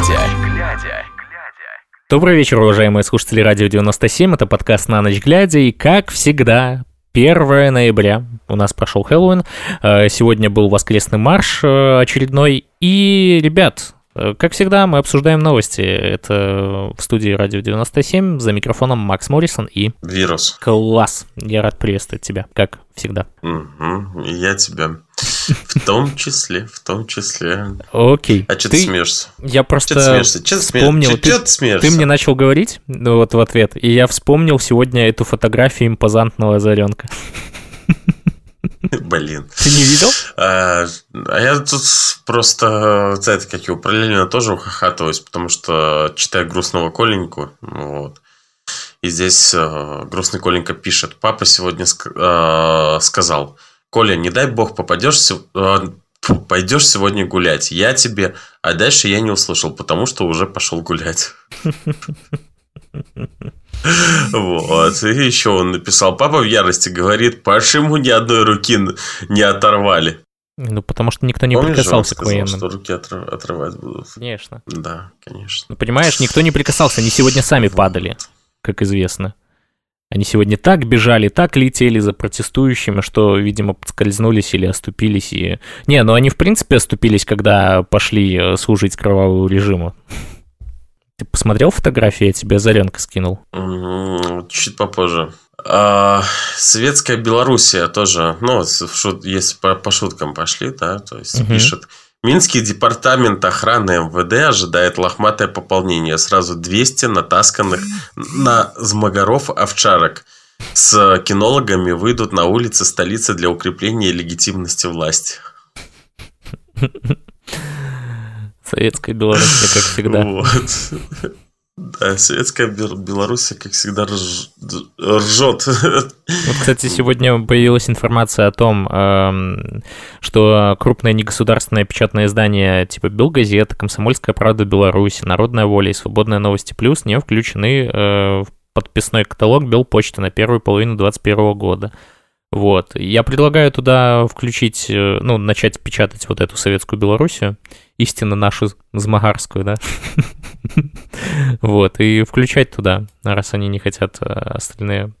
глядя. Добрый вечер, уважаемые слушатели Радио 97. Это подкаст «На ночь глядя». И, как всегда, 1 ноября у нас прошел Хэллоуин. Э, сегодня был воскресный марш э, очередной. И, ребят, э, как всегда, мы обсуждаем новости. Это в студии Радио 97 за микрофоном Макс Моррисон и... Вирус. Класс! Я рад приветствовать тебя, как всегда. Угу. Я тебя. В том числе, в том числе. Окей. А что ты, ты смеешься? Я просто ты смеешься? Че вспомнил. Ты, ты, смеешься? ты мне начал говорить ну, вот в ответ, и я вспомнил сегодня эту фотографию импозантного озаренка. Блин. Ты не видел? А, а я тут просто, это как его, параллельно тоже ухахатываюсь, потому что читаю грустного Коленьку, вот. И здесь э, грустный Коленька пишет, папа сегодня ск- э, сказал, Коля, не дай бог попадешь, э, пойдешь сегодня гулять. Я тебе, а дальше я не услышал, потому что уже пошел гулять. Вот. И еще он написал, папа в ярости говорит, почему ни одной руки не оторвали. Ну, потому что никто не Помнишь, прикасался сказал, к военным. что руки отрывать будут? Конечно. Да, конечно. Ну, понимаешь, никто не прикасался, они сегодня сами падали, как известно. Они сегодня так бежали, так летели за протестующими, что, видимо, подскользнулись или оступились. И... Не, ну они, в принципе, оступились, когда пошли э, служить кровавому режиму. Ты посмотрел фотографии? Я тебе Озаренко скинул. Чуть попозже. А, Светская Белоруссия тоже, ну, если по, по шуткам пошли, да, то есть угу. пишет. Минский департамент охраны МВД ожидает лохматое пополнение. Сразу 200 натасканных на змогаров овчарок. С кинологами выйдут на улицы столицы для укрепления легитимности власти. Советская Беларусь, как всегда. Вот. Да, советская Беларусь, как всегда, рж... ржет. Вот, кстати, сегодня появилась информация о том, эм, что крупное негосударственное печатное издание типа Белгазета, Комсомольская правда Беларуси, Народная воля и Свободная новости плюс не включены э, в подписной каталог Белпочты на первую половину 2021 года. Вот. Я предлагаю туда включить, э, ну, начать печатать вот эту советскую Белоруссию, истинно нашу змагарскую, да? Вот, и включать туда, раз они не хотят э, остальные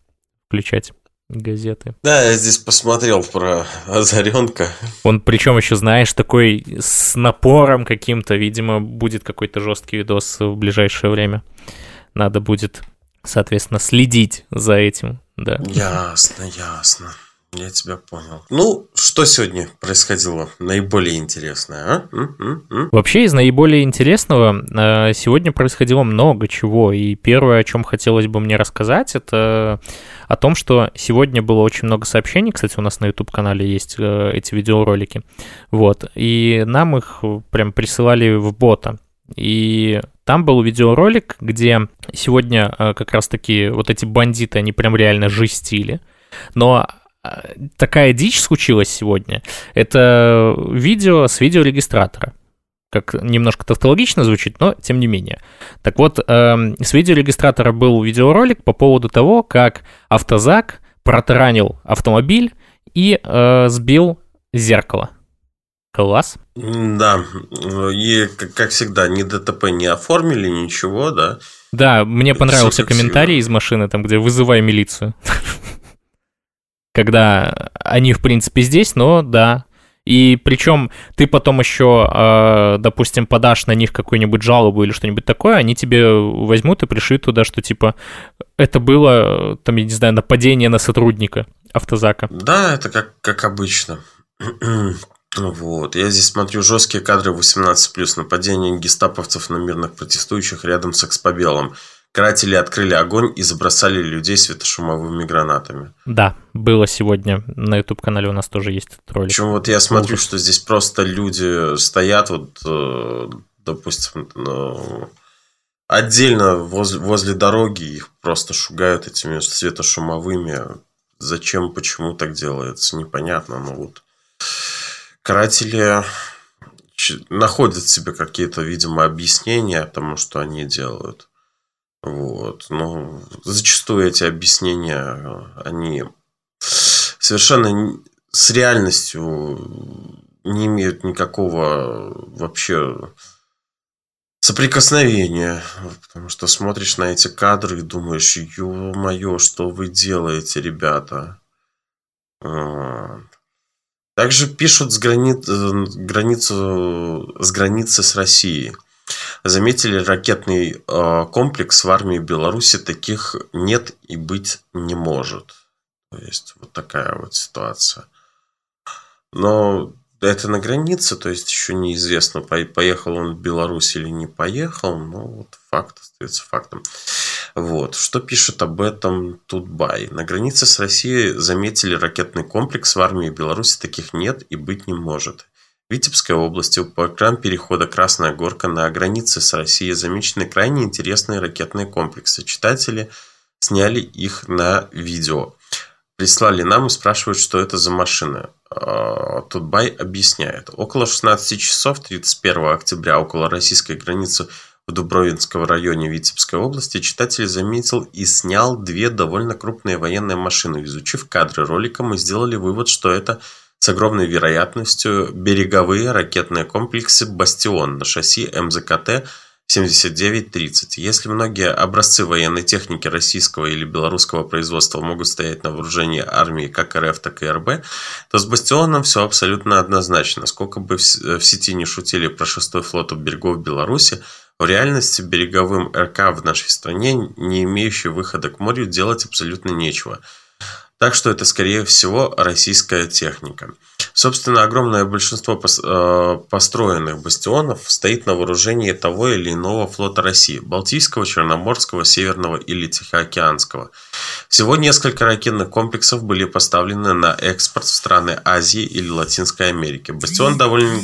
включать газеты. Да, я здесь посмотрел про Озаренка. Он причем еще, знаешь, такой с напором каким-то, видимо, будет какой-то жесткий видос в ближайшее время. Надо будет, соответственно, следить за этим, да. Ясно, ясно. Я тебя понял. Ну, что сегодня происходило наиболее интересное, а? Вообще, из наиболее интересного э, сегодня происходило много чего. И первое, о чем хотелось бы мне рассказать, это о том, что сегодня было очень много сообщений. Кстати, у нас на YouTube-канале есть э, эти видеоролики. Вот. И нам их прям присылали в бота. И там был видеоролик, где сегодня э, как раз-таки вот эти бандиты, они прям реально жестили. Но такая дичь случилась сегодня. Это видео с видеорегистратора. Как немножко тавтологично звучит, но тем не менее. Так вот, э, с видеорегистратора был видеоролик по поводу того, как автозак протаранил автомобиль и э, сбил зеркало. Класс. Да, и как всегда, ни ДТП не оформили, ничего, да. Да, мне понравился комментарий из машины, там, где вызывай милицию когда они, в принципе, здесь, но да. И причем ты потом еще, э, допустим, подашь на них какую-нибудь жалобу или что-нибудь такое, они тебе возьмут и пришлют туда, что типа это было, там, я не знаю, нападение на сотрудника автозака. Да, это как, как обычно. Вот. Я здесь смотрю жесткие кадры 18+, нападение гестаповцев на мирных протестующих рядом с Экспобелом. Каратели открыли огонь и забросали людей светошумовыми гранатами. Да, было сегодня на YouTube-канале у нас тоже есть этот ролик. Причем вот я смотрю, Ужас. что здесь просто люди стоят, вот, э, допустим, ну, отдельно возле, возле дороги, их просто шугают этими светошумовыми. Зачем, почему так делается, непонятно. Но вот каратели находят себе какие-то, видимо, объяснения тому, что они делают. Вот. Но зачастую эти объяснения, они совершенно с реальностью не имеют никакого вообще соприкосновение. Потому что смотришь на эти кадры и думаешь, ё-моё, что вы делаете, ребята? Также пишут с границ, э, границу, с границы с Россией. Заметили ракетный э, комплекс в армии Беларуси, таких нет и быть не может. То есть вот такая вот ситуация. Но это на границе, то есть еще неизвестно, поехал он в Беларусь или не поехал, но вот факт остается фактом. Вот. Что пишет об этом Тутбай? На границе с Россией заметили ракетный комплекс в армии Беларуси, таких нет и быть не может. В Витебской области по экран перехода Красная Горка на границе с Россией замечены крайне интересные ракетные комплексы. Читатели сняли их на видео. Прислали нам и спрашивают, что это за машина. А, Тутбай объясняет. Около 16 часов 31 октября около российской границы в Дубровинском районе Витебской области читатель заметил и снял две довольно крупные военные машины. Изучив кадры ролика, мы сделали вывод, что это с огромной вероятностью береговые ракетные комплексы «Бастион» на шасси МЗКТ 7930. Если многие образцы военной техники российского или белорусского производства могут стоять на вооружении армии как РФ, так и РБ, то с «Бастионом» все абсолютно однозначно. Сколько бы в сети не шутили про шестой флот у берегов Беларуси, в реальности береговым РК в нашей стране, не имеющий выхода к морю, делать абсолютно нечего – так что это, скорее всего, российская техника. Собственно, огромное большинство э, построенных бастионов стоит на вооружении того или иного флота России – Балтийского, Черноморского, Северного или Тихоокеанского. Всего несколько ракетных комплексов были поставлены на экспорт в страны Азии или Латинской Америки. Бастион довольно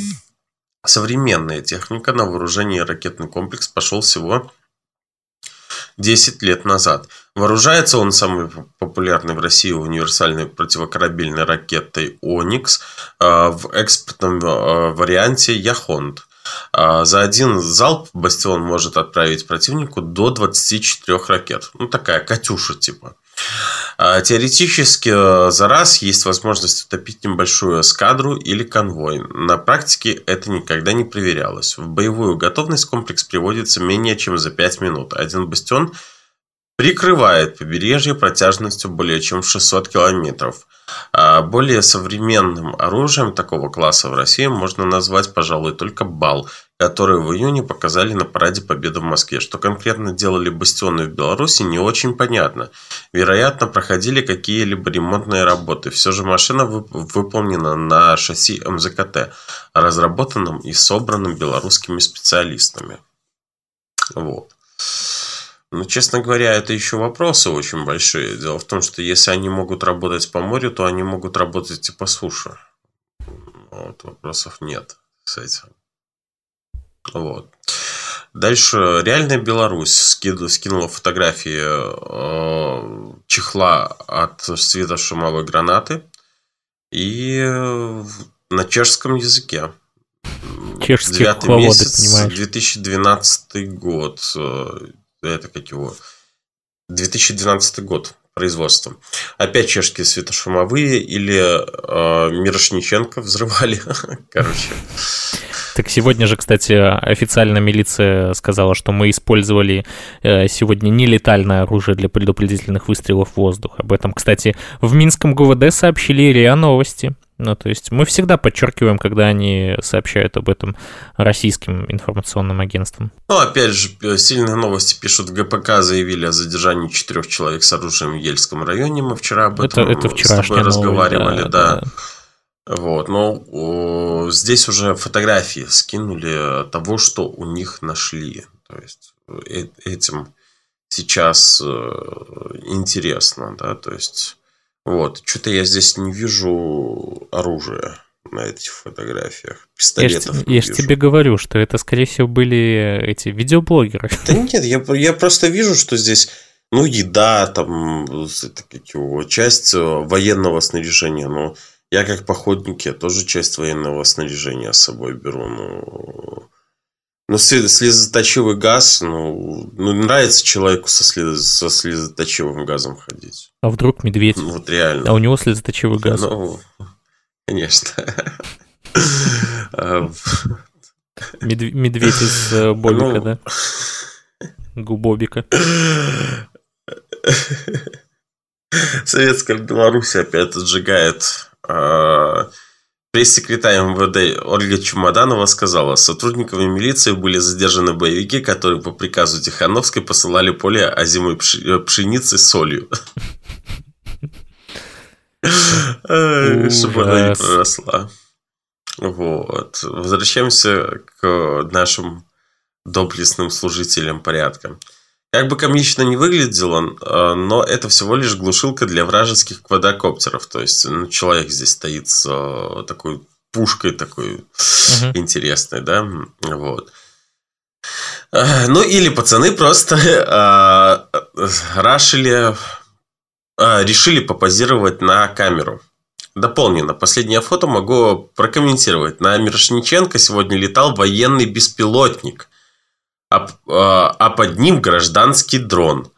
современная техника. На вооружении ракетный комплекс пошел всего 10 лет назад. Вооружается он самой популярной в России универсальной противокорабельной ракетой «Оникс» а, в экспортном а, варианте «Яхонд». А, за один залп «Бастион» может отправить противнику до 24 ракет. Ну, такая «Катюша» типа. А, теоретически э, за раз есть возможность утопить небольшую эскадру или конвой. На практике это никогда не проверялось. В боевую готовность комплекс приводится менее чем за 5 минут. Один бастион прикрывает побережье протяжностью более чем 600 километров. А более современным оружием такого класса в России можно назвать, пожалуй, только БАЛ, который в июне показали на параде Победы в Москве. Что конкретно делали бастионы в Беларуси, не очень понятно. Вероятно, проходили какие-либо ремонтные работы. Все же машина выполнена на шасси МЗКТ, разработанном и собранном белорусскими специалистами. Вот. Но, честно говоря, это еще вопросы очень большие. Дело в том, что если они могут работать по морю, то они могут работать и по суше. Вот, вопросов нет с этим. Вот. Дальше реальная Беларусь скинула фотографии э, чехла от светошумовой гранаты и на чешском языке. Чешские Девятый месяц, понимаешь? 2012 год. Это как его, 2012 год производства. Опять чешские светошумовые или э, Мирошниченко взрывали. Короче. Так сегодня же, кстати, официально милиция сказала, что мы использовали э, сегодня нелетальное оружие для предупредительных выстрелов в воздух. Об этом, кстати, в Минском ГУВД сообщили РИА Новости. Ну, то есть мы всегда подчеркиваем, когда они сообщают об этом российским информационным агентствам. Ну, опять же, сильные новости пишут. ГПК заявили о задержании четырех человек с оружием в Ельском районе. Мы вчера об этом это, это с тобой разговаривали, да. да. да. Вот, но о, здесь уже фотографии скинули того, что у них нашли. То есть э, этим сейчас э, интересно, да, то есть вот, что-то я здесь не вижу оружия на этих фотографиях. Пистолетов я, я же тебе говорю, что это, скорее всего, были эти видеоблогеры. Да нет, я, я просто вижу, что здесь ну, еда, там, это, как его, часть военного снаряжения, но я как походник, я тоже часть военного снаряжения с собой беру. Ну, ну слезоточивый газ, ну, ну нравится человеку со, слез, со слезоточивым газом ходить. А вдруг медведь? Ну, вот реально. А у него слезоточивый газ? Ну, конечно. А, Медв- медведь из э, Бобика, ну... да? Губобика. Советская Беларусь опять сжигает а, Пресс-секретарь МВД Ольга Чемоданова сказала, сотрудниками милиции были задержаны боевики, которые по приказу Тихановской посылали поле озимой э, пшеницы с солью. Чтобы она не проросла. Вот. Возвращаемся к нашим доблестным служителям порядка. Как бы комично не выглядел он, э, но это всего лишь глушилка для вражеских квадрокоптеров. То есть ну, человек здесь стоит с э, такой пушкой такой угу. интересной, да, вот. Э, ну или пацаны просто рашили, решили попозировать на камеру. Дополнено. Последнее фото могу прокомментировать. На Мирошниченко сегодня летал военный беспилотник – а, а, а под ним гражданский дрон.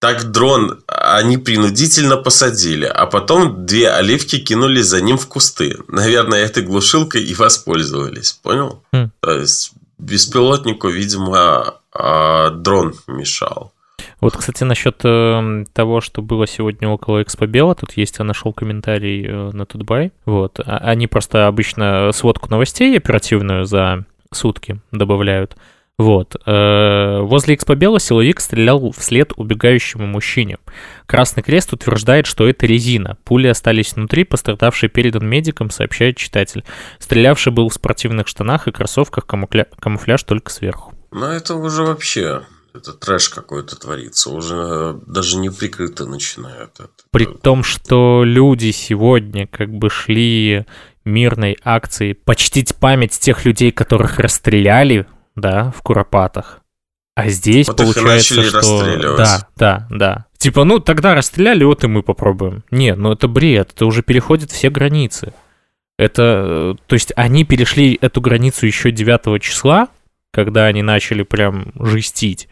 Так дрон они принудительно посадили, а потом две оливки кинули за ним в кусты. Наверное, этой глушилкой и воспользовались. Понял? Mm. То есть беспилотнику, видимо, а, дрон мешал. Вот, кстати, насчет э, того, что было сегодня около Экспобела, тут есть, я нашел комментарий э, на Тутбай. Вот. А, они просто обычно сводку новостей оперативную за сутки добавляют. Вот. Э, возле Экспобела силовик стрелял вслед убегающему мужчине. Красный Крест утверждает, что это резина. Пули остались внутри, пострадавший передан медикам, сообщает читатель. Стрелявший был в спортивных штанах и кроссовках, камуфля... камуфляж только сверху. Ну, это уже вообще это трэш какой-то творится, уже даже не прикрыто начинают. Это. При том, что люди сегодня как бы шли мирной акции почтить память тех людей, которых расстреляли да, в Куропатах. А здесь вот получается, что... Да, да, да. Типа, ну, тогда расстреляли, вот и мы попробуем. Не, ну это бред, это уже переходит все границы. Это, то есть они перешли эту границу еще 9 числа, когда они начали прям жестить,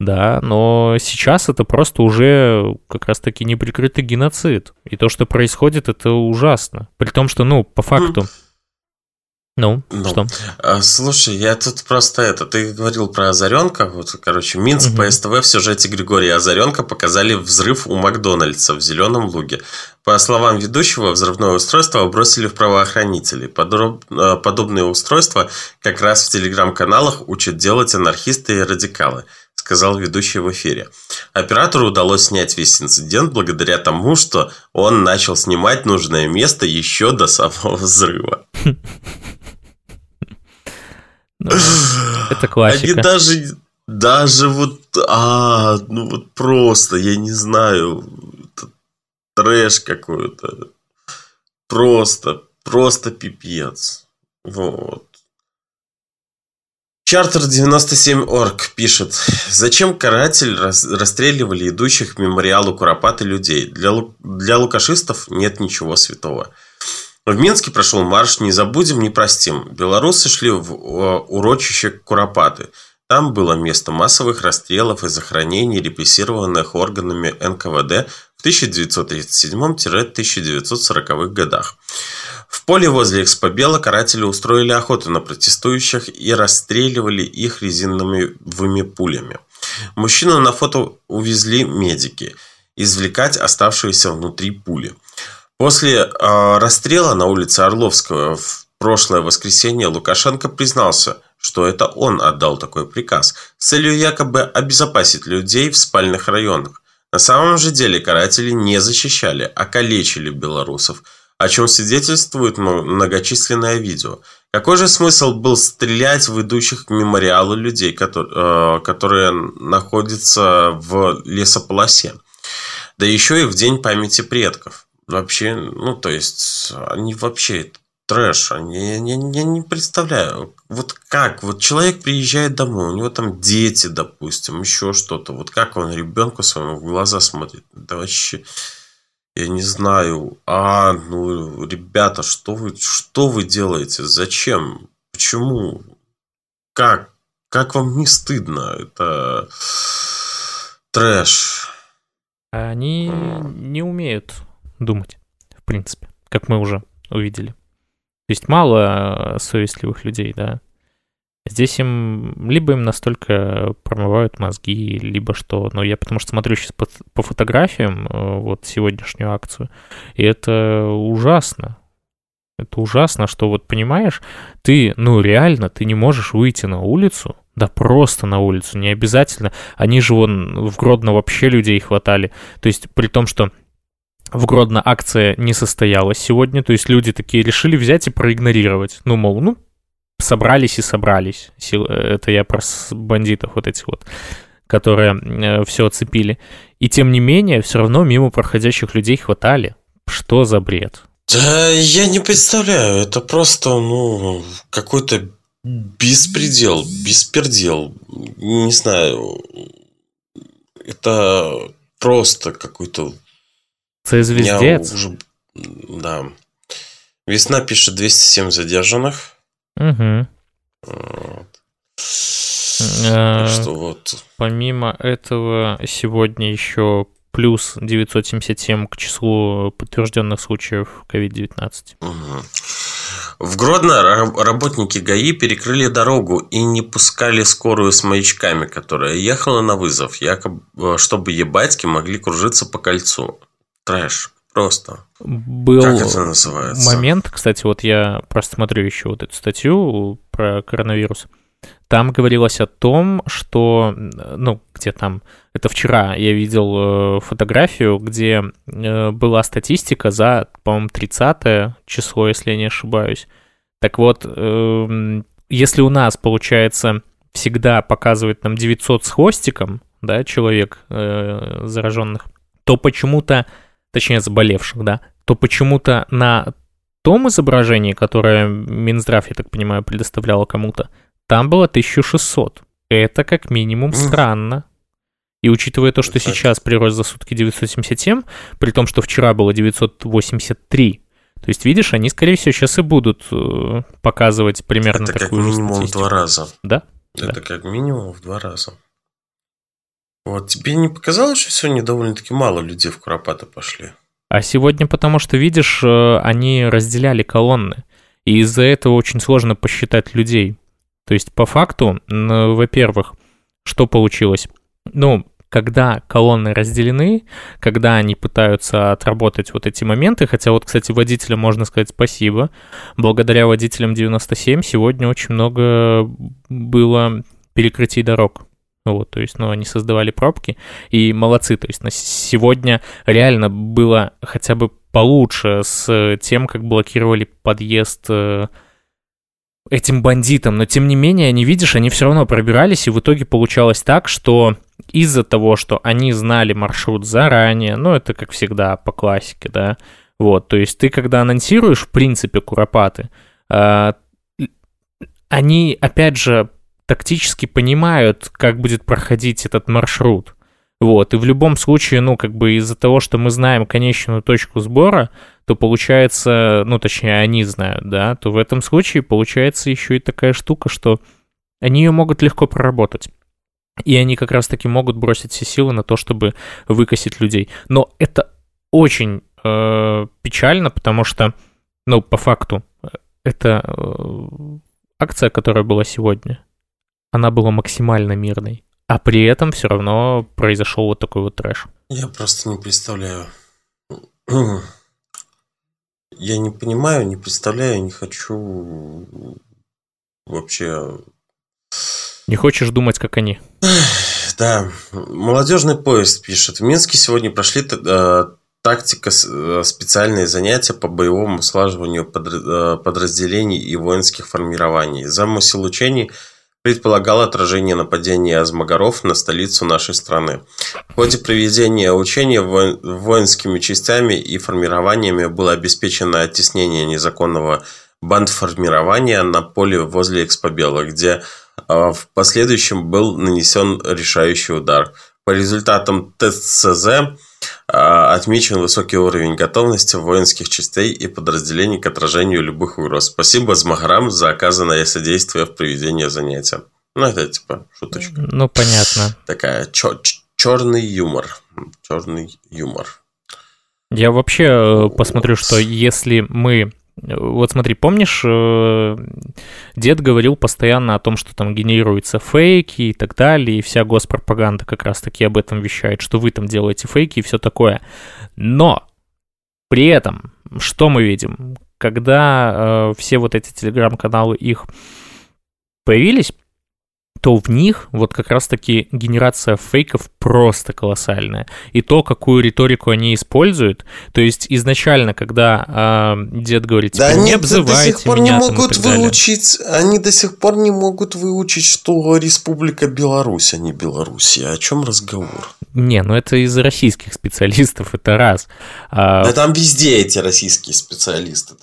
да, но сейчас это просто уже как раз-таки неприкрытый геноцид. И то, что происходит, это ужасно. При том, что, ну, по факту... Ну, ну, что? А, слушай, я тут просто это, ты говорил про Озаренка, вот, короче, Минск угу. по СТВ в сюжете Григория Озаренка показали взрыв у Макдональдса в Зеленом Луге. По словам ведущего, взрывное устройство бросили в правоохранителей. Подоб... А, подобные устройства как раз в телеграм-каналах учат делать анархисты и радикалы сказал ведущий в эфире. Оператору удалось снять весь инцидент благодаря тому, что он начал снимать нужное место еще до самого взрыва. Ну, это классика. Они даже, даже вот, а, ну вот просто, я не знаю, трэш какой-то. Просто, просто пипец. Вот. Чартер 97.org пишет, зачем каратель расстреливали идущих к мемориалу Куропаты людей? Для, для лукашистов нет ничего святого. В Минске прошел марш «Не забудем, не простим». Белорусы шли в урочище Куропаты. Там было место массовых расстрелов и захоронений репрессированных органами НКВД в 1937-1940 годах. В поле возле Экспобела каратели устроили охоту на протестующих и расстреливали их резиновыми пулями. Мужчину на фото увезли медики извлекать оставшиеся внутри пули. После э, расстрела на улице Орловского в прошлое воскресенье Лукашенко признался, что это он отдал такой приказ с целью якобы обезопасить людей в спальных районах. На самом же деле каратели не защищали, а калечили белорусов, о чем свидетельствует многочисленное видео. Какой же смысл был стрелять в идущих к мемориалу людей, которые, э, которые находятся в лесополосе? Да еще и в День памяти предков. Вообще, ну, то есть, они вообще трэш. Они, я, я, я не представляю, вот как, вот человек приезжает домой, у него там дети, допустим, еще что-то. Вот как он ребенку своему в глаза смотрит? Да вообще, я не знаю. А, ну, ребята, что вы, что вы делаете? Зачем? Почему? Как? Как вам не стыдно? Это трэш. Они не умеют думать, в принципе, как мы уже увидели. То есть мало совестливых людей, да. Здесь им либо им настолько промывают мозги, либо что. Но я потому что смотрю сейчас по, по фотографиям э, вот сегодняшнюю акцию, и это ужасно. Это ужасно, что вот понимаешь, ты, ну реально, ты не можешь выйти на улицу, да просто на улицу, не обязательно. Они же вон в Гродно вообще людей хватали. То есть при том, что в Гродно акция не состоялась сегодня, то есть люди такие решили взять и проигнорировать. Ну, мол, ну, собрались и собрались. Это я про бандитов вот этих вот, которые э, все оцепили. И тем не менее, все равно мимо проходящих людей хватали. Что за бред? Да, я не представляю. Это просто, ну, какой-то беспредел, беспердел. Не знаю. Это просто какой-то... Звездец. Уже... Да. Весна пишет 207 задержанных. Угу. Вот. что вот. Помимо этого, сегодня еще плюс 977 к числу подтвержденных случаев COVID-19. Угу. В Гродно работники ГАИ перекрыли дорогу и не пускали скорую с маячками, которая ехала на вызов, якобы, э, чтобы ебатьки могли кружиться по кольцу. Трэш. Просто. Был как это называется? момент, кстати, вот я просто смотрю еще вот эту статью про коронавирус. Там говорилось о том, что, ну, где там, это вчера я видел э, фотографию, где э, была статистика за, по-моему, 30 число, если я не ошибаюсь. Так вот, э, если у нас, получается, всегда показывает нам 900 с хвостиком, да, человек э, зараженных, то почему-то точнее заболевших, да, то почему-то на том изображении, которое Минздрав, я так понимаю, предоставляла кому-то, там было 1600. Это как минимум странно. И учитывая то, что так. сейчас прирост за сутки 977, при том, что вчера было 983, то есть, видишь, они, скорее всего, сейчас и будут э, показывать примерно Это такую как минимум в два раза. Да? Это да. как минимум в два раза. Вот, тебе не показалось, что сегодня довольно-таки мало людей в Куропаты пошли? А сегодня потому что, видишь, э, они разделяли колонны. И из-за этого очень сложно посчитать людей. То есть, по факту, во-первых, что получилось? Ну, когда колонны разделены, когда они пытаются отработать вот эти моменты, хотя вот, кстати, водителям можно сказать спасибо. Благодаря водителям 97 сегодня очень много было перекрытий дорог. Вот, то есть, ну, они создавали пробки, и молодцы. То есть, на сегодня реально было хотя бы получше с тем, как блокировали подъезд э, этим бандитам. Но, тем не менее, они, видишь, они все равно пробирались, и в итоге получалось так, что из-за того, что они знали маршрут заранее, ну, это, как всегда, по классике, да, вот, то есть ты, когда анонсируешь, в принципе, куропаты, э, они, опять же, тактически понимают, как будет проходить этот маршрут. Вот, и в любом случае, ну, как бы из-за того, что мы знаем конечную точку сбора, то получается, ну, точнее, они знают, да, то в этом случае получается еще и такая штука, что они ее могут легко проработать. И они как раз-таки могут бросить все силы на то, чтобы выкосить людей. Но это очень э, печально, потому что, ну, по факту, это э, акция, которая была сегодня, она была максимально мирной. А при этом все равно произошел вот такой вот трэш. Я просто не представляю. Я не понимаю, не представляю, не хочу вообще... Не хочешь думать, как они? Да. Молодежный поезд пишет. В Минске сегодня прошли э, тактика э, специальные занятия по боевому слаживанию э, подразделений и воинских формирований. Замысел учений – предполагал отражение нападения азмагаров на столицу нашей страны. В ходе проведения учения воинскими частями и формированиями было обеспечено оттеснение незаконного бандформирования на поле возле Экспобела, где а, в последующем был нанесен решающий удар. По результатам ТСЗ отмечен высокий уровень готовности воинских частей и подразделений к отражению любых угроз. Спасибо Змагарам за оказанное содействие в проведении занятия. Ну, это типа шуточка. Ну, понятно. Такая чер- черный юмор. Черный юмор. Я вообще э, посмотрю, что если мы вот смотри, помнишь, э, дед говорил постоянно о том, что там генерируются фейки и так далее, и вся госпропаганда как раз-таки об этом вещает, что вы там делаете фейки и все такое. Но при этом, что мы видим? Когда э, все вот эти телеграм-каналы их появились, то в них вот как раз-таки генерация фейков просто колоссальная. И то, какую риторику они используют, то есть изначально, когда э, дед говорит, типа, да не они обзывайте до сих пор меня, не могут выучить, они до сих пор не могут выучить, что Республика Беларусь, а не Белоруссия. О чем разговор? Не, ну это из российских специалистов, это раз. А, Да там везде эти российские специалисты.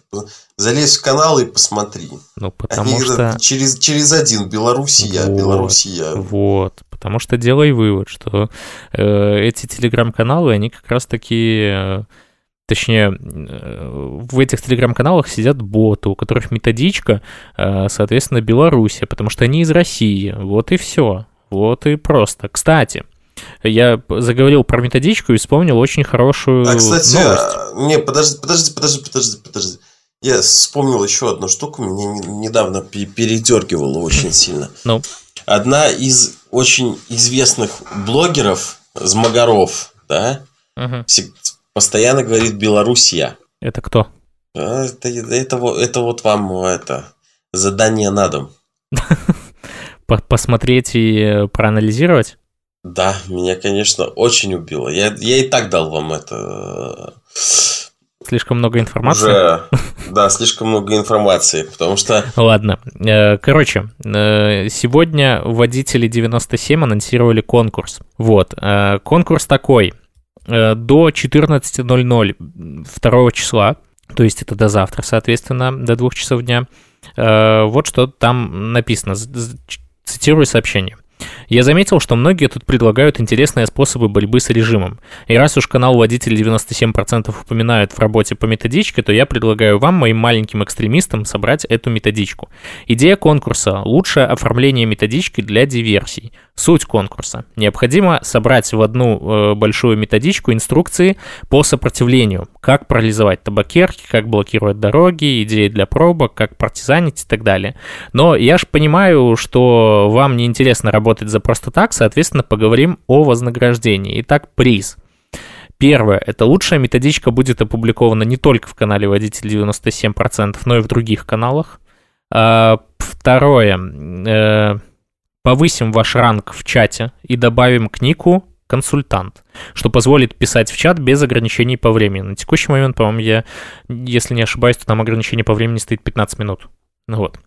Залезь в канал и посмотри. ну, потому Они что... через, через один Белоруссия, Вот. Белоруссия. Вот, потому что делай вывод, что э, эти телеграм-каналы, они как раз-таки, э, точнее, э, в этих телеграм-каналах сидят боты, у которых методичка, э, соответственно, Белоруссия, потому что они из России. Вот и все. Вот и просто. Кстати, я заговорил про методичку и вспомнил очень хорошую А, кстати, новость. а, не, подожди, подожди, подожди, подожди, подожди. Я вспомнил еще одну штуку, меня не- недавно пе- передергивало очень сильно. Ну. Одна из очень известных блогеров, Змагаров, да, всег- постоянно говорит Белоруссия. Это кто? А, Это, это, вот- это вот вам это задание на дом. По- Посмотреть и э, проанализировать? Да, меня, конечно, очень убило. Я, я и так дал вам это Слишком много информации? уже, да, слишком много информации, потому что Ладно. Э, Короче, э, сегодня водители 97 анонсировали конкурс. Вот. э, Конкурс такой. До 14.00 2 числа, то есть это до завтра, соответственно, до 2 часов дня, вот что там написано. Цитирую сообщение. Я заметил, что многие тут предлагают интересные способы борьбы с режимом. И раз уж канал водителей 97% упоминают в работе по методичке, то я предлагаю вам, моим маленьким экстремистам, собрать эту методичку. Идея конкурса – лучшее оформление методички для диверсий. Суть конкурса. Необходимо собрать в одну э, большую методичку инструкции по сопротивлению. Как парализовать табакерки, как блокировать дороги, идеи для пробок, как партизанить и так далее. Но я же понимаю, что вам не интересно работать за просто так, соответственно, поговорим о вознаграждении. Итак, приз. Первое. Это лучшая методичка будет опубликована не только в канале Водитель 97%, но и в других каналах. А, Второе. Повысим ваш ранг в чате и добавим к нику консультант, что позволит писать в чат без ограничений по времени. На текущий момент, по-моему, я, если не ошибаюсь, то там ограничение по времени стоит 15 минут. Ну Вот.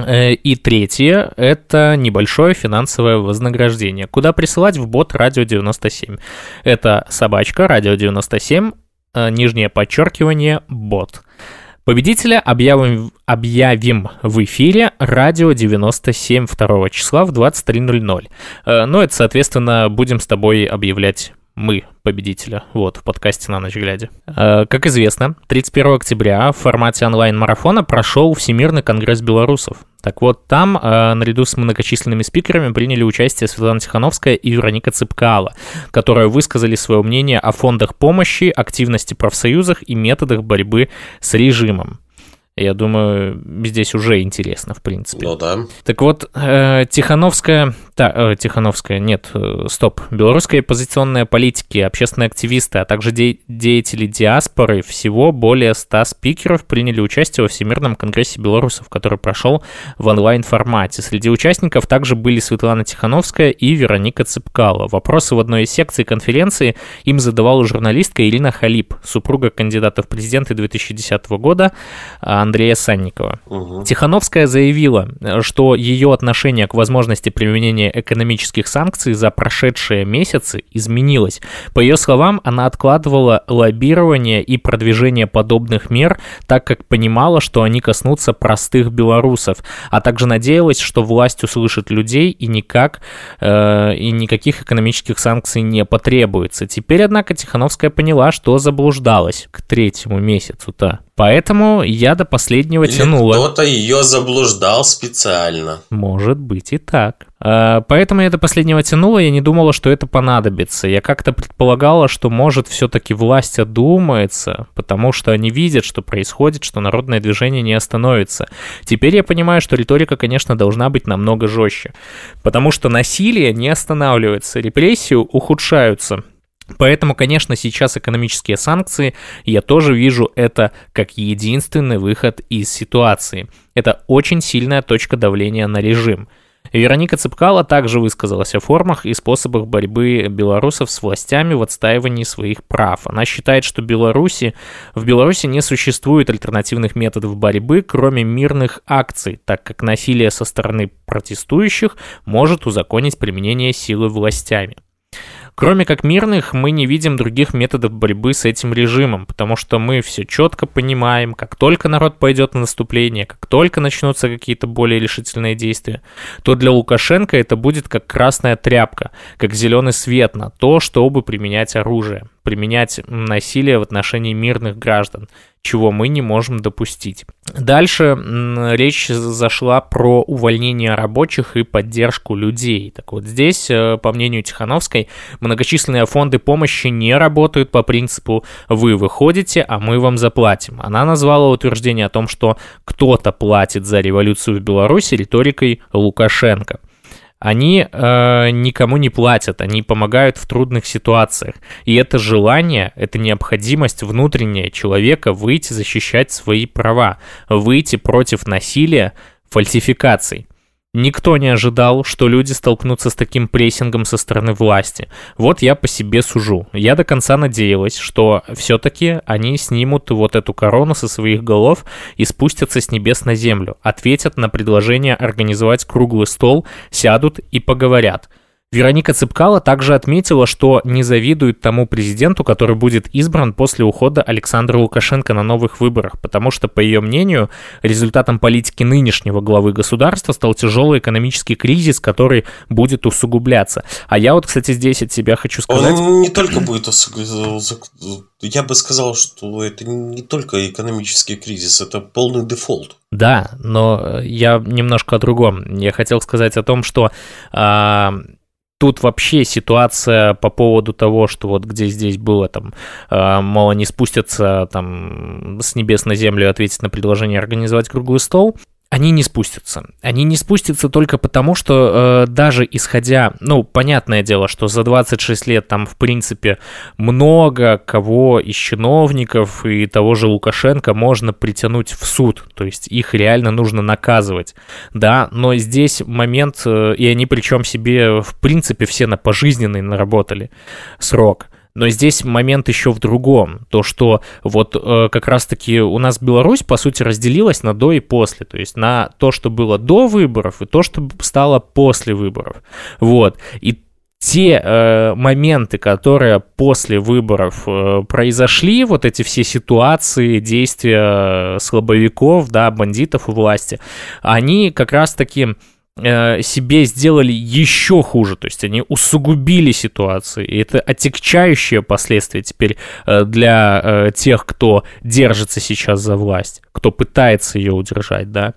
Э, И третье – это небольшое финансовое вознаграждение. Куда присылать в бот Радио 97? Это собачка Радио 97, э, нижнее подчеркивание, бот. Победителя объявим, объявим в эфире радио 97 2 числа в 23.00. Э, Ну, это, соответственно, будем с тобой объявлять мы победителя, вот, в подкасте «На ночь глядя». Э, Как известно, 31 октября в формате онлайн-марафона прошел Всемирный конгресс белорусов. Так вот, там, э, наряду с многочисленными спикерами, приняли участие Светлана Тихановская и Вероника Цыпкала, которые высказали свое мнение о фондах помощи, активности профсоюзах и методах борьбы с режимом. Я думаю, здесь уже интересно, в принципе. Ну да. Так вот, э, Тихановская, та, э, Тихановская, нет, э, стоп, белорусские оппозиционные политики, общественные активисты, а также де- деятели диаспоры, всего более 100 спикеров приняли участие во Всемирном конгрессе белорусов, который прошел в онлайн-формате. Среди участников также были Светлана Тихановская и Вероника Цыпкала. Вопросы в одной из секций конференции им задавала журналистка Ирина Халип, супруга кандидата в президенты 2010 года а, Андрея Санникова. Мгм. Тихановская заявила, э, что ее отношение к возможности применения экономических санкций за прошедшие месяцы изменилось. По ее словам, она откладывала лоббирование и продвижение подобных мер, так как понимала, что они коснутся простых белорусов, а также надеялась, что власть услышит людей и никак э, и никаких экономических санкций не потребуется. Теперь, однако, Тихановская поняла, что заблуждалась к третьему месяцу-то. Поэтому я до последнего Или тянула. кто-то ее заблуждал специально. Может быть и так. А, Поэтому я до последнего тянула, я не думала, что это понадобится. Я как-то предполагала, что может все-таки власть одумается, потому что они видят, что происходит, что народное движение не остановится. Теперь я понимаю, что риторика, конечно, должна быть намного жестче, потому что насилие не останавливается, репрессии ухудшаются. Поэтому, конечно, сейчас экономические санкции, я тоже вижу это как единственный выход из ситуации. Это очень сильная точка давления на режим. Вероника Цыпкала также высказалась о формах и способах борьбы белорусов с властями в отстаивании своих прав. Она считает, что Беларуси, в Беларуси не существует альтернативных методов борьбы, кроме мирных акций, так как насилие со стороны протестующих может узаконить применение силы властями. Кроме как мирных, мы не видим других методов борьбы с этим режимом, потому что мы все четко понимаем, как только народ пойдет на наступление, как только начнутся какие-то более решительные действия, то для Лукашенко это будет как красная тряпка, как зеленый свет на то, чтобы применять оружие, применять насилие в отношении мирных граждан, чего мы не можем допустить. Дальше речь зашла про увольнение рабочих и поддержку людей. Так вот здесь, э, по мнению Тихановской, многочисленные фонды помощи не работают по принципу «вы выходите, а мы вам заплатим». Она назвала утверждение о том, что кто-то платит за революцию в Беларуси риторикой Лукашенко они э, никому не платят, они помогают в трудных ситуациях. И это желание, это необходимость внутренняя человека выйти защищать свои права, выйти против насилия, фальсификаций. Никто не ожидал, что люди столкнутся с таким прессингом со стороны власти. Вот я по себе сужу. Я до конца надеялась, что все-таки они снимут вот эту корону со своих голов и спустятся с небес на землю, ответят на предложение организовать круглый стол, сядут и поговорят – Вероника Цыпкала также отметила, что не завидует тому президенту, который будет избран после ухода Александра Лукашенко на новых выборах, потому что, по ее мнению, результатом политики нынешнего главы государства стал тяжелый экономический кризис, который будет усугубляться. А я вот, кстати, здесь от себя хочу сказать... Он не только будет усугубляться, я бы сказал, что это не только экономический кризис, это полный дефолт. Да, но я немножко о другом. Я хотел сказать о том, что а, тут вообще ситуация по поводу того, что вот где здесь было там, э, мало не спустятся там с небес на землю ответить на предложение организовать круглый стол, они не спустятся. Они не спустятся только потому, что э, даже исходя, ну, понятное дело, что за 26 лет там, в принципе, много кого из чиновников и того же Лукашенко можно притянуть в суд, то есть их реально нужно наказывать, да, но здесь момент, э, и они причем себе, в принципе, все на пожизненный наработали срок – но здесь момент еще в другом. То, что вот э, как раз-таки у нас Беларусь, по сути, разделилась на до и после. То есть на то, что было до выборов, и то, что стало после выборов. Вот. И те э, моменты, которые после выборов э, произошли, вот эти все ситуации, действия слабовиков, да, бандитов у власти, они как раз-таки Э, себе сделали еще хуже, то есть они усугубили ситуацию, и это отягчающее последствия теперь э, для э, тех, кто держится сейчас за власть, кто пытается ее удержать, да.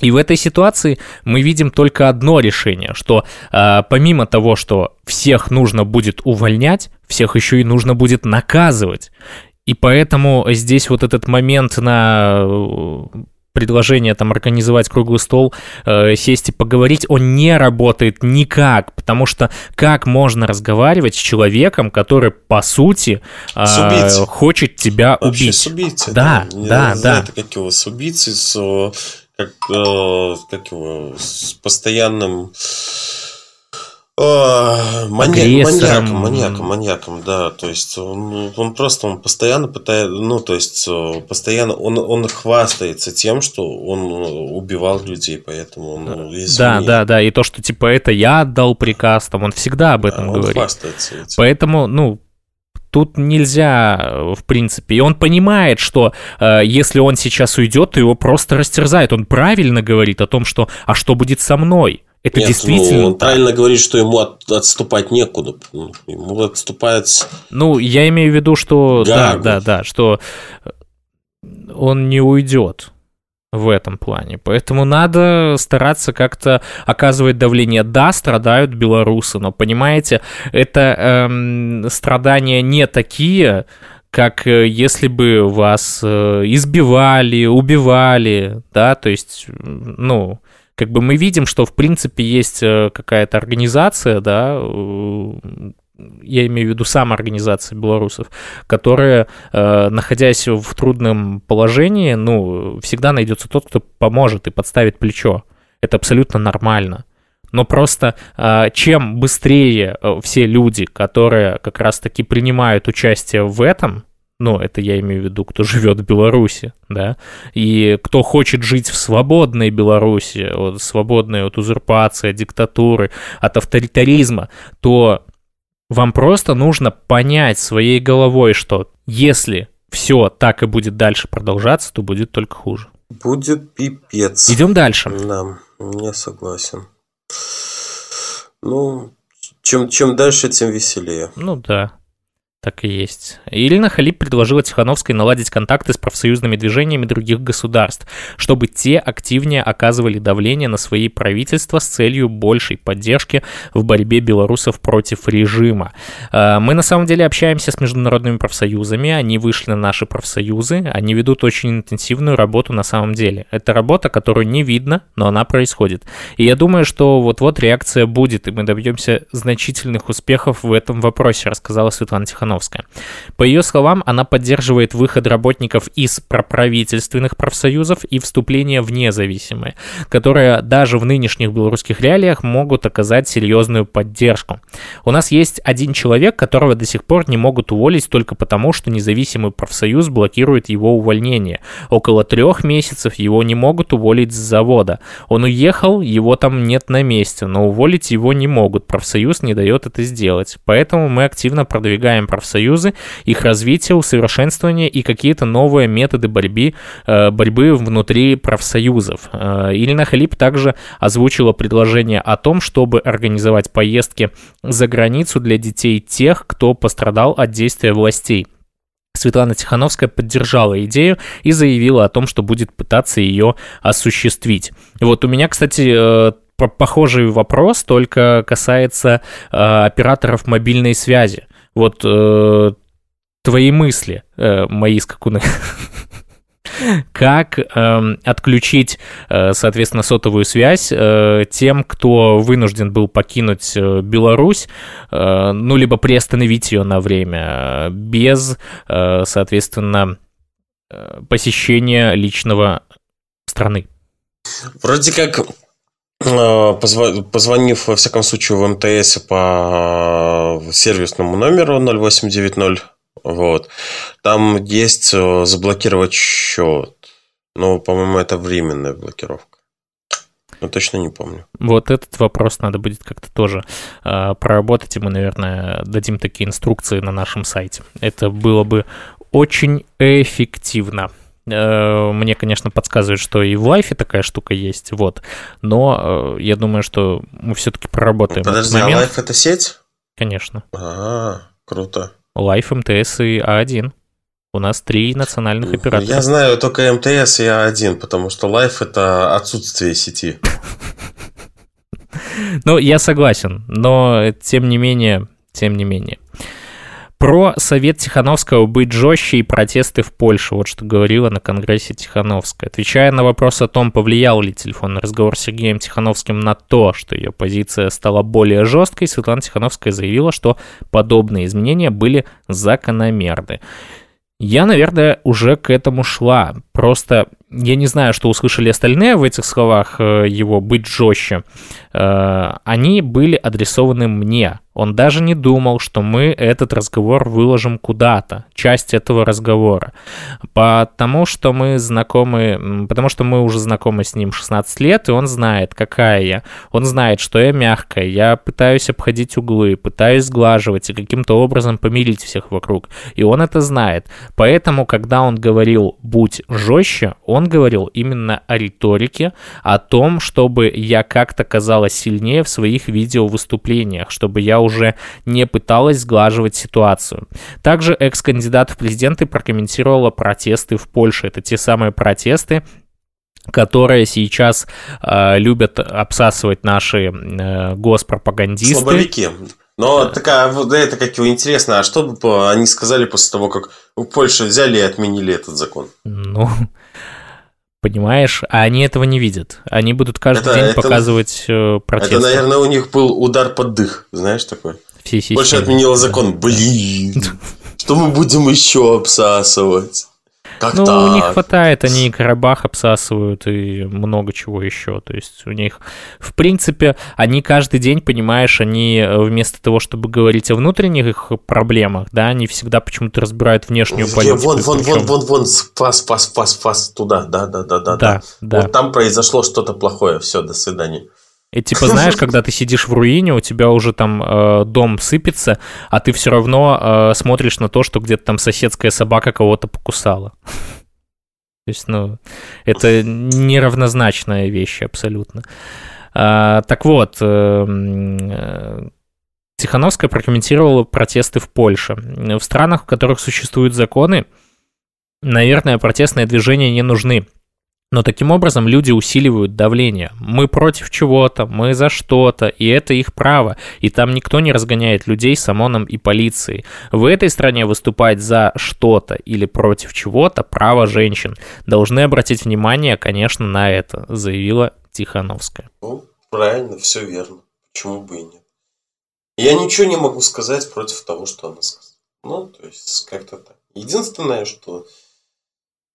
И в этой ситуации мы видим только одно решение, что э, помимо того, что всех нужно будет увольнять, всех еще и нужно будет наказывать. И поэтому здесь вот этот момент на предложение там организовать круглый стол, э, сесть и поговорить, он не работает никак, потому что как можно разговаривать с человеком, который по сути э, хочет тебя Вообще убить? С убийцей, да, да, да. Знаете, как его с убийцей, с как, э, как его с постоянным Маньяк, маньяком, маньяком, маньяком, да, то есть он, он просто, он постоянно пытается, ну, то есть постоянно, он, он хвастается тем, что он убивал людей, поэтому он. Да, да, да, и то, что типа это я отдал приказ, там он всегда об этом да, говорит. Он хвастается этим. Поэтому, ну, Тут нельзя, в принципе. И он понимает, что э, если он сейчас уйдет, то его просто растерзают. Он правильно говорит о том, что «а что будет со мной?» Это Нет, действительно. Ну, он правильно говорит, что ему от, отступать некуда. Ну, ему отступает. Ну, я имею в виду, что. Гарго. Да, да, да, что он не уйдет в этом плане. Поэтому надо стараться как-то оказывать давление. Да, страдают белорусы, но понимаете, это эм, страдания не такие, как э, если бы вас э, избивали, убивали, да, то есть, ну, как бы мы видим, что в принципе есть э, какая-то организация, да, я имею в виду сама организация белорусов, которая, находясь в трудном положении, ну, всегда найдется тот, кто поможет и подставит плечо. Это абсолютно нормально. Но просто чем быстрее все люди, которые как раз-таки принимают участие в этом, ну, это я имею в виду, кто живет в Беларуси, да, и кто хочет жить в свободной Беларуси, вот, свободной от узурпации, от диктатуры, от авторитаризма, то вам просто нужно понять своей головой, что если все так и будет дальше продолжаться, то будет только хуже. Будет пипец. Идем дальше. Да, я согласен. Ну, чем, чем дальше, тем веселее. Ну да. Так и есть. Ирина Халип предложила Тихановской наладить контакты с профсоюзными движениями других государств, чтобы те активнее оказывали давление на свои правительства с целью большей поддержки в борьбе белорусов против режима. А, мы на самом деле общаемся с международными профсоюзами, они вышли на наши профсоюзы, они ведут очень интенсивную работу на самом деле. Это работа, которую не видно, но она происходит. И я думаю, что вот-вот реакция будет, и мы добьемся значительных успехов в этом вопросе, рассказала Светлана Тихановская. Тихановская. По ее словам, она поддерживает выход работников из проправительственных профсоюзов и вступление в независимые, которые даже в нынешних белорусских реалиях могут оказать серьезную поддержку. У нас есть один человек, которого до сих пор не могут уволить только потому, что независимый профсоюз блокирует его увольнение. Около трех месяцев его не могут уволить с завода. Он уехал, его там нет на месте, но уволить его не могут. Профсоюз не дает это сделать. Поэтому мы активно продвигаем профсоюзы, их развитие, усовершенствование и какие-то новые методы борьбы, э, борьбы внутри профсоюзов. Э, Ирина Халип также озвучила предложение о том, чтобы организовать поездки за границу для детей тех, кто пострадал от действия властей. Светлана Тихановская поддержала идею и заявила о том, что будет пытаться ее осуществить. Вот у меня, кстати, э, похожий вопрос, только касается операторов мобильной связи вот э, твои мысли, э, мои скакуны. Как э, отключить, э, соответственно, сотовую связь э, тем, кто вынужден был покинуть э, Беларусь, э, ну, либо приостановить ее на время, э, без, э, соответственно, э, посещения личного страны? Вроде как позвонив, во всяком случае, в МТС по э, сервисному номеру 0890, вот, там есть э, заблокировать счет. Но, по-моему, это временная блокировка. Но точно не помню. Вот этот вопрос надо будет как-то тоже э, проработать, и мы, наверное, дадим такие инструкции на нашем сайте. Это было бы очень эффективно. Э, мне, конечно, подсказывает, что и в лайфе такая штука есть, вот. Но э, я думаю, что мы все-таки проработаем. Подожди, а лайф это сеть? Конечно. А, круто. Life, МТС и А1. У нас три национальных оператора. Я знаю только МТС и А1, потому что Life это отсутствие сети. Ну, я согласен, но тем не менее, тем не менее. Про совет Тихановского быть жестче и протесты в Польше. Вот что говорила на Конгрессе Тихановская. Отвечая на вопрос о том, повлиял ли телефонный разговор с Сергеем Тихановским на то, что ее позиция стала более жесткой, Светлана Тихановская заявила, что подобные изменения были закономерны. Я, наверное, уже к этому шла. Просто я не знаю, что услышали остальные в этих словах э, его «быть жестче». Э, они были адресованы мне. Он даже не думал, что мы этот разговор выложим куда-то, часть этого разговора. Потому что мы знакомы, потому что мы уже знакомы с ним 16 лет, и он знает, какая я. Он знает, что я мягкая, я пытаюсь обходить углы, пытаюсь сглаживать и каким-то образом помирить всех вокруг. И он это знает. Поэтому, когда он говорил «будь жестче», жестче, он говорил именно о риторике, о том, чтобы я как-то казалась сильнее в своих видеовыступлениях, чтобы я уже не пыталась сглаживать ситуацию. Также экс-кандидат в президенты прокомментировала протесты в Польше. Это те самые протесты, которые сейчас э, любят обсасывать наши э, госпропагандисты. Слабовики. Но такая, вот это как его интересно, а что бы они сказали после того, как в Польше взяли и отменили этот закон? Ну, понимаешь, а они этого не видят. Они будут каждый это, день это, показывать э, протесты. Это, наверное, у них был удар под дых, знаешь такой? Польша отменила закон. Блин, что мы будем еще обсасывать? Как ну, так? у них хватает, они и Карабах обсасывают, и много чего еще. То есть у них, в принципе, они каждый день, понимаешь, они э, вместо того, чтобы говорить о внутренних их проблемах, да, они всегда почему-то разбирают внешнюю политику. Вон, вон, вон, вон, вон, спас, спас, спас, спас, туда, да, да, да, да, да. да. Вот там произошло что-то плохое, все, до свидания. И типа, знаешь, когда ты сидишь в руине, у тебя уже там э, дом сыпется, а ты все равно э, смотришь на то, что где-то там соседская собака кого-то покусала. То есть, ну, это неравнозначная вещь абсолютно. А, так вот, э, э, Тихановская прокомментировала протесты в Польше. В странах, в которых существуют законы, наверное, протестные движения не нужны. Но таким образом люди усиливают давление. Мы против чего-то, мы за что-то, и это их право. И там никто не разгоняет людей с ОМОНом и полицией. В этой стране выступать за что-то или против чего-то право женщин. Должны обратить внимание, конечно, на это, заявила Тихановская. Ну, правильно, все верно. Почему бы и нет? Я ничего не могу сказать против того, что она сказала. Ну, то есть, как-то так. Единственное, что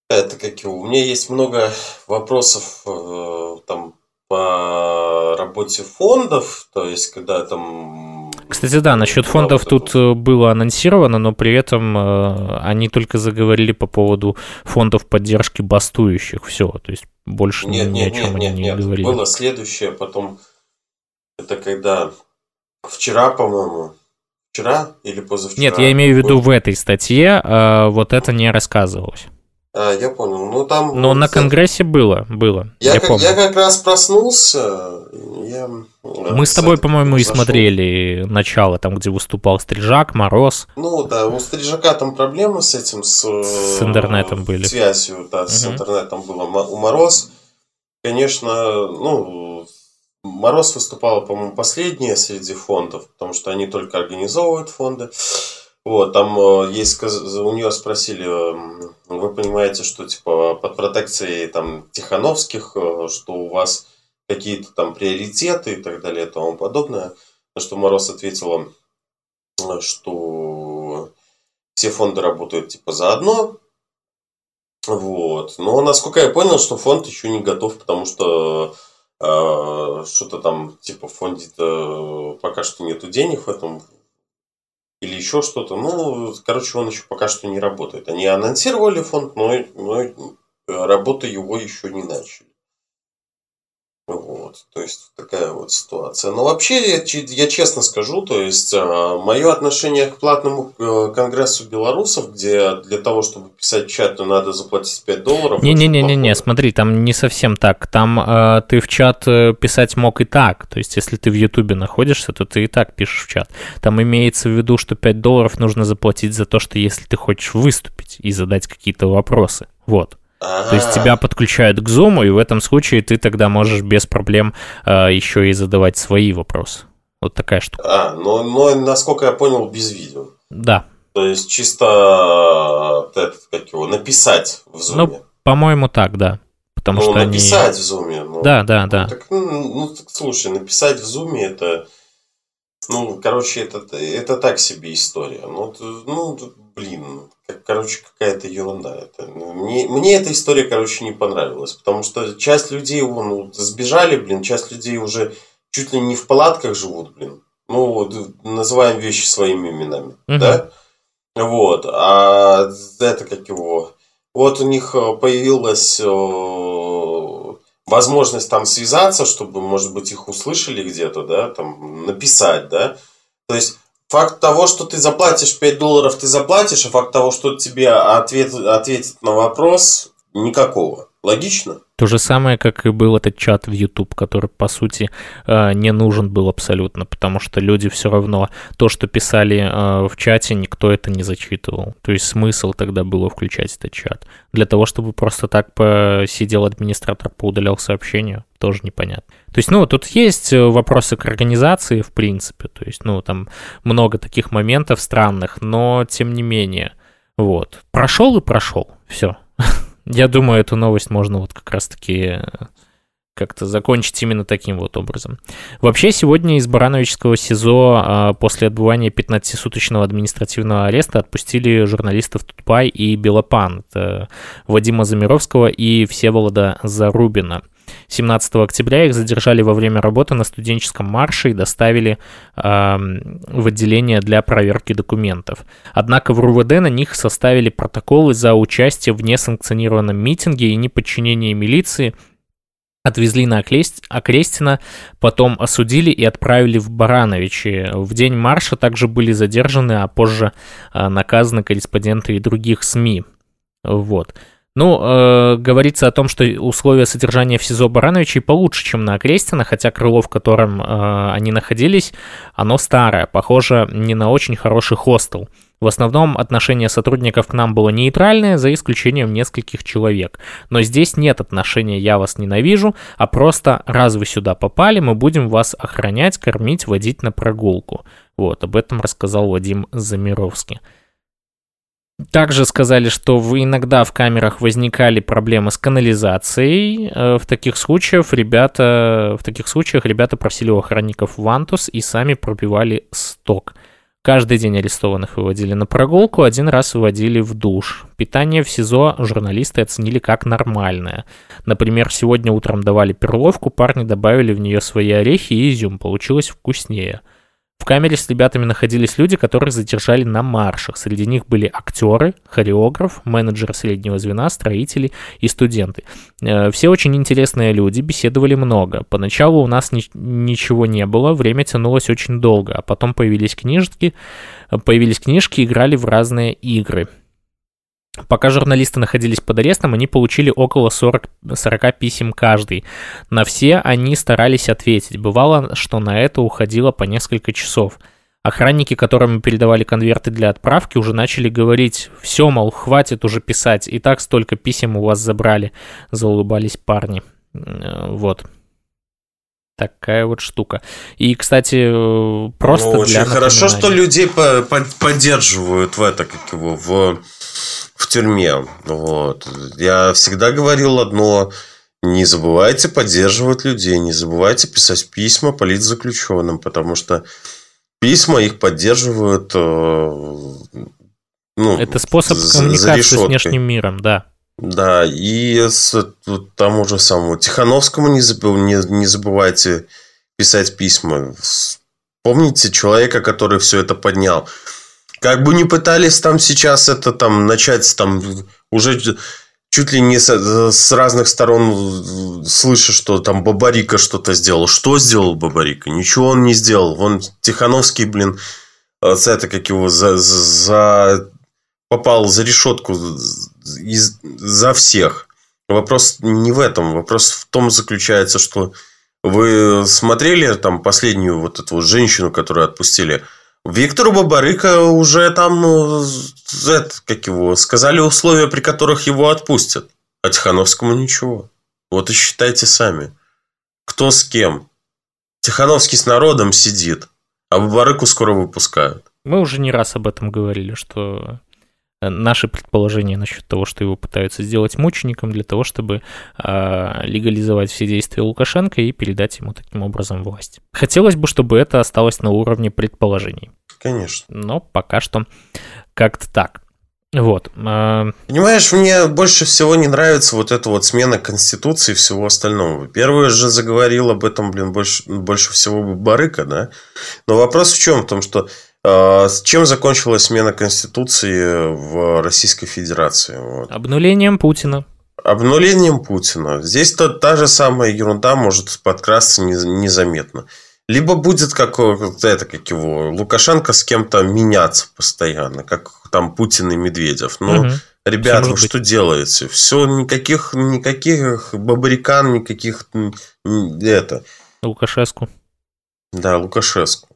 это как его. У меня есть много вопросов э, там по работе фондов, то есть когда там... Кстати, да, насчет фондов тут э, было анонсировано, но при этом э, они только заговорили по поводу фондов поддержки бастующих. Все, то есть больше нет, ни, нет, о чем нет, они нет, не говорили. Было следующее, потом это когда вчера, по-моему, вчера или позавчера? Нет, я имею в виду в этой статье э, вот это не рассказывалось. А, я понял. Ну там. Но на Конгрессе было, было. Я, я, как, помню. я как раз проснулся. Я, Мы с тобой, по-моему, и смотрели начало, там, где выступал Стрижак, Мороз. Ну да, у Стрижака там проблемы с этим, с, с интернетом были. Связью, да, с угу. интернетом было. У Мороз, конечно, ну, Мороз выступал, по-моему, последняя среди фондов, потому что они только организовывают фонды. Вот, там э, есть, у нее спросили, вы понимаете, что типа под протекцией там Тихановских, э, что у вас какие-то там приоритеты и так далее и тому подобное. На что Мороз ответила, э, что все фонды работают типа заодно. Вот. Но насколько я понял, что фонд еще не готов, потому что э, что-то там типа в фонде пока что нету денег в этом или еще что-то. Ну, короче, он еще пока что не работает. Они анонсировали фонд, но, но работы его еще не начали. Вот, то есть такая вот ситуация. Но вообще, я, я честно скажу, то есть а, мое отношение к платному э, конгрессу белорусов, где для того, чтобы писать чат, то надо заплатить 5 долларов. Не-не-не-не, смотри, там не совсем так. Там э, ты в чат э, писать мог и так. То есть если ты в Ютубе находишься, то ты и так пишешь в чат. Там имеется в виду, что 5 долларов нужно заплатить за то, что если ты хочешь выступить и задать какие-то вопросы. Вот. А-а-а. То есть тебя подключают к Zoom, и в этом случае ты тогда можешь без проблем э, еще и задавать свои вопросы. Вот такая штука. А, но, но насколько я понял, без видео. Да. То есть чисто этот, как его, написать в Zoom. Ну, по-моему, так, да. Потому ну, что написать они... в Zoom. Ну, да, да, да. Ну, так, ну, ну, так, слушай, написать в Zoom это... Ну, короче, это, это так себе история. Ну, ну блин, короче, какая-то ерунда. Это, ну, мне, мне эта история, короче, не понравилась, потому что часть людей вон, ну, сбежали, блин, часть людей уже чуть ли не в палатках живут, блин. Ну, вот, называем вещи своими именами, угу. да? Вот, а это как его... Вот у них э, появилась э, возможность там связаться, чтобы, может быть, их услышали где-то, да, там, написать, да. То есть Факт того, что ты заплатишь 5 долларов, ты заплатишь, а факт того, что тебе ответ, ответит на вопрос, Никакого. Логично? То же самое, как и был этот чат в YouTube, который, по сути, э, не нужен был абсолютно, потому что люди все равно то, что писали э, в чате, никто это не зачитывал. То есть смысл тогда было включать этот чат. Для того, чтобы просто так посидел администратор, поудалял сообщения, тоже непонятно. То есть, ну, тут есть вопросы к организации, в принципе. То есть, ну, там много таких моментов странных, но тем не менее. Вот. Прошел и прошел. Все. Я думаю, эту новость можно вот как раз-таки э, как-то закончить именно таким вот образом. Вообще, сегодня из Барановичского СИЗО а, после отбывания 15-суточного административного ареста отпустили журналистов Тутпай и Белопан. Это Вадима Замировского и Всеволода Зарубина. 17 октября их задержали во время работы на студенческом марше и доставили э, в отделение для проверки документов. Однако в РУВД на них составили протоколы за участие в несанкционированном митинге и неподчинение милиции, отвезли на Окрестина, потом осудили и отправили в Барановичи. В день марша также были задержаны, а позже э, наказаны корреспонденты и других СМИ. Вот. Ну, э, говорится о том, что условия содержания в СИЗО Барановичей получше, чем на Окрестина, хотя крыло, в котором э, они находились, оно старое, похоже не на очень хороший хостел. В основном отношение сотрудников к нам было нейтральное, за исключением нескольких человек. Но здесь нет отношения «я вас ненавижу», а просто «раз вы сюда попали, мы будем вас охранять, кормить, водить на прогулку». Вот, об этом рассказал Вадим Замировский. Также сказали, что иногда в камерах возникали проблемы с канализацией. Э, в таких случаях ребята, в таких случаях ребята просили у охранников вантус и сами пробивали сток. Каждый день арестованных выводили на прогулку, один раз выводили в душ. Питание в СИЗО журналисты оценили как нормальное. Например, сегодня утром давали перловку, парни добавили в нее свои орехи и изюм, получилось вкуснее – в камере с ребятами находились люди, которых задержали на маршах. Среди них были актеры, хореограф, менеджер среднего звена, строители и студенты. Э, все очень интересные люди, беседовали много. Поначалу у нас ни- ничего не было, время тянулось очень долго, а потом появились книжки, появились книжки, играли в разные игры. Пока журналисты находились под арестом, они получили около 40, 40 писем каждый. На все они старались ответить. Бывало, что на это уходило по несколько часов. Охранники, которым передавали конверты для отправки, уже начали говорить «Все, мол, хватит уже писать, и так столько писем у вас забрали», — заулыбались парни. Вот. Такая вот штука. И, кстати, э, просто ну, очень хорошо, что людей по по поддерживают в это, как его, в в тюрьме. Вот. Я всегда говорил одно. Не забывайте поддерживать людей, не забывайте писать письма политзаключенным, потому что письма их поддерживают. Э, ну, Это способ коммуникации с внешним миром, да. Да, и с тому же самому Тихановскому не, забыл, не, не забывайте писать письма. Помните человека, который все это поднял. Как бы не пытались там сейчас это там начать там уже чуть ли не с, с разных сторон слышу, что там Бабарика что-то сделал. Что сделал Бабарика? Ничего он не сделал. Вон Тихановский, блин, э, это как его за, за попал за решетку из, за всех. Вопрос не в этом. Вопрос в том заключается, что вы смотрели там последнюю вот эту женщину, которую отпустили – Виктору Бабарыка уже там, ну, как его, сказали условия, при которых его отпустят. А Тихановскому ничего. Вот и считайте сами. Кто с кем. Тихановский с народом сидит, а Бабарыку скоро выпускают. Мы уже не раз об этом говорили, что наши предположения насчет того, что его пытаются сделать мучеником для того, чтобы э, легализовать все действия Лукашенко и передать ему таким образом власть. Хотелось бы, чтобы это осталось на уровне предположений. Конечно. Но пока что как-то так. Вот. А, Понимаешь, мне больше всего не нравится вот эта вот смена Конституции и всего остального. Первый же заговорил об этом, блин, больше, больше всего Барыка, да? Но вопрос в чем? В том, что с чем закончилась смена Конституции в Российской Федерации? Вот. Обнулением Путина. Обнулением Путина. Здесь-то та же самая ерунда может подкрасться незаметно. Либо будет как это, как его, Лукашенко с кем-то меняться постоянно, как там Путин и Медведев. Но угу. Ребят, вы что делаете? Все, никаких, никаких бабарикан, никаких это. Лукашеску. Да, Лукашеску.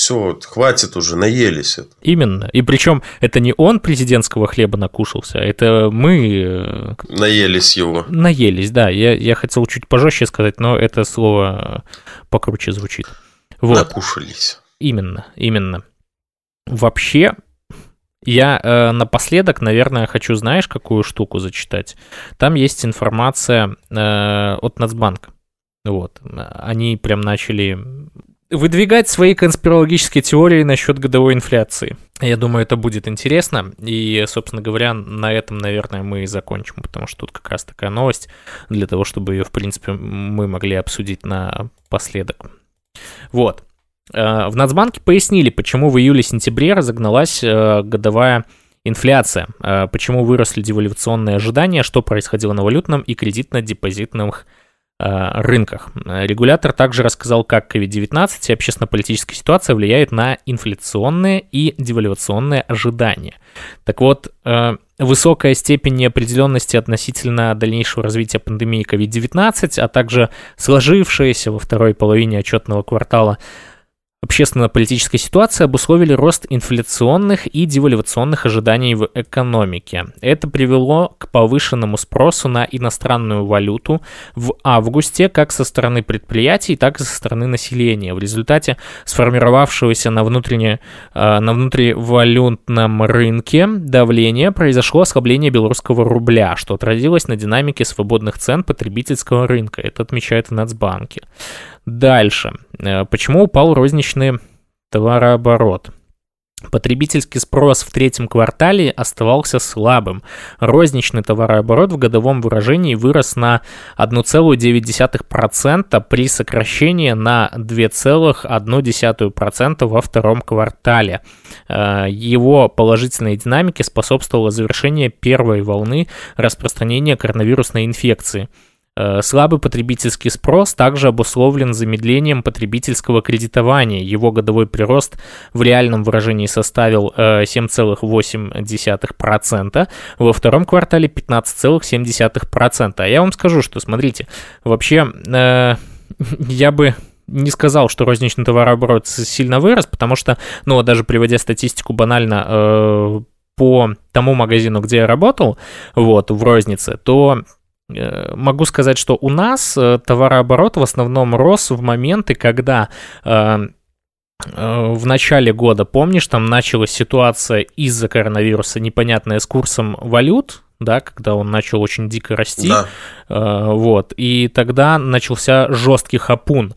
Все, хватит уже, наелись это. Именно. И причем это не он президентского хлеба накушался, а это мы... Э, наелись его. Наелись, да. Я, я хотел чуть пожестче сказать, но это слово покруче звучит. Вот. Накушались. Именно, именно. Вообще, я э, напоследок, наверное, хочу, знаешь, какую штуку зачитать. Там есть информация э, от Нацбанка. Вот. Они прям начали выдвигать свои конспирологические теории насчет годовой инфляции. Я думаю, это будет интересно. И, собственно говоря, на этом, наверное, мы и закончим, потому что тут как раз такая новость для того, чтобы ее, в принципе, мы могли обсудить напоследок. Вот. Э, в Нацбанке пояснили, почему в июле-сентябре разогналась э, годовая инфляция, э, почему выросли девальвационные ожидания, что происходило на валютном и кредитно-депозитных Э, рынках. Регулятор также рассказал, как COVID-19 и общественно-политическая ситуация влияют на инфляционные и девальвационные ожидания. Так вот, э, высокая степень неопределенности относительно дальнейшего развития пандемии COVID-19, а также сложившаяся во второй половине отчетного квартала Общественно-политическая ситуация обусловили рост инфляционных и девальвационных ожиданий в экономике. Это привело к повышенному спросу на иностранную валюту в августе как со стороны предприятий, так и со стороны населения. В результате сформировавшегося на, внутренне, э, на внутривалютном рынке давления произошло ослабление белорусского рубля, что отразилось на динамике свободных цен потребительского рынка. Это отмечают в Нацбанке. Дальше. Э, почему упал розничный товарооборот? Потребительский спрос в третьем квартале оставался слабым. Розничный товарооборот в годовом выражении вырос на 1,9% при сокращении на 2,1% во втором квартале. Э, его положительной динамике способствовало завершение первой волны распространения коронавирусной инфекции – слабый потребительский спрос также обусловлен замедлением потребительского кредитования. Его годовой прирост в реальном выражении составил 7,8%, э, во втором квартале 15,7%. А я вам скажу, что, смотрите, вообще э, я бы не сказал, что розничный товарооборот сильно вырос, потому что, ну, даже приводя статистику банально э, по тому магазину, где я работал, вот, в рознице, то Э, могу сказать, что у нас э, товарооборот в основном рос в моменты, когда э, в начале года, помнишь, там началась ситуация из-за коронавируса непонятная с курсом валют, да, когда он начал очень дико расти, да. вот, и тогда начался жесткий хапун.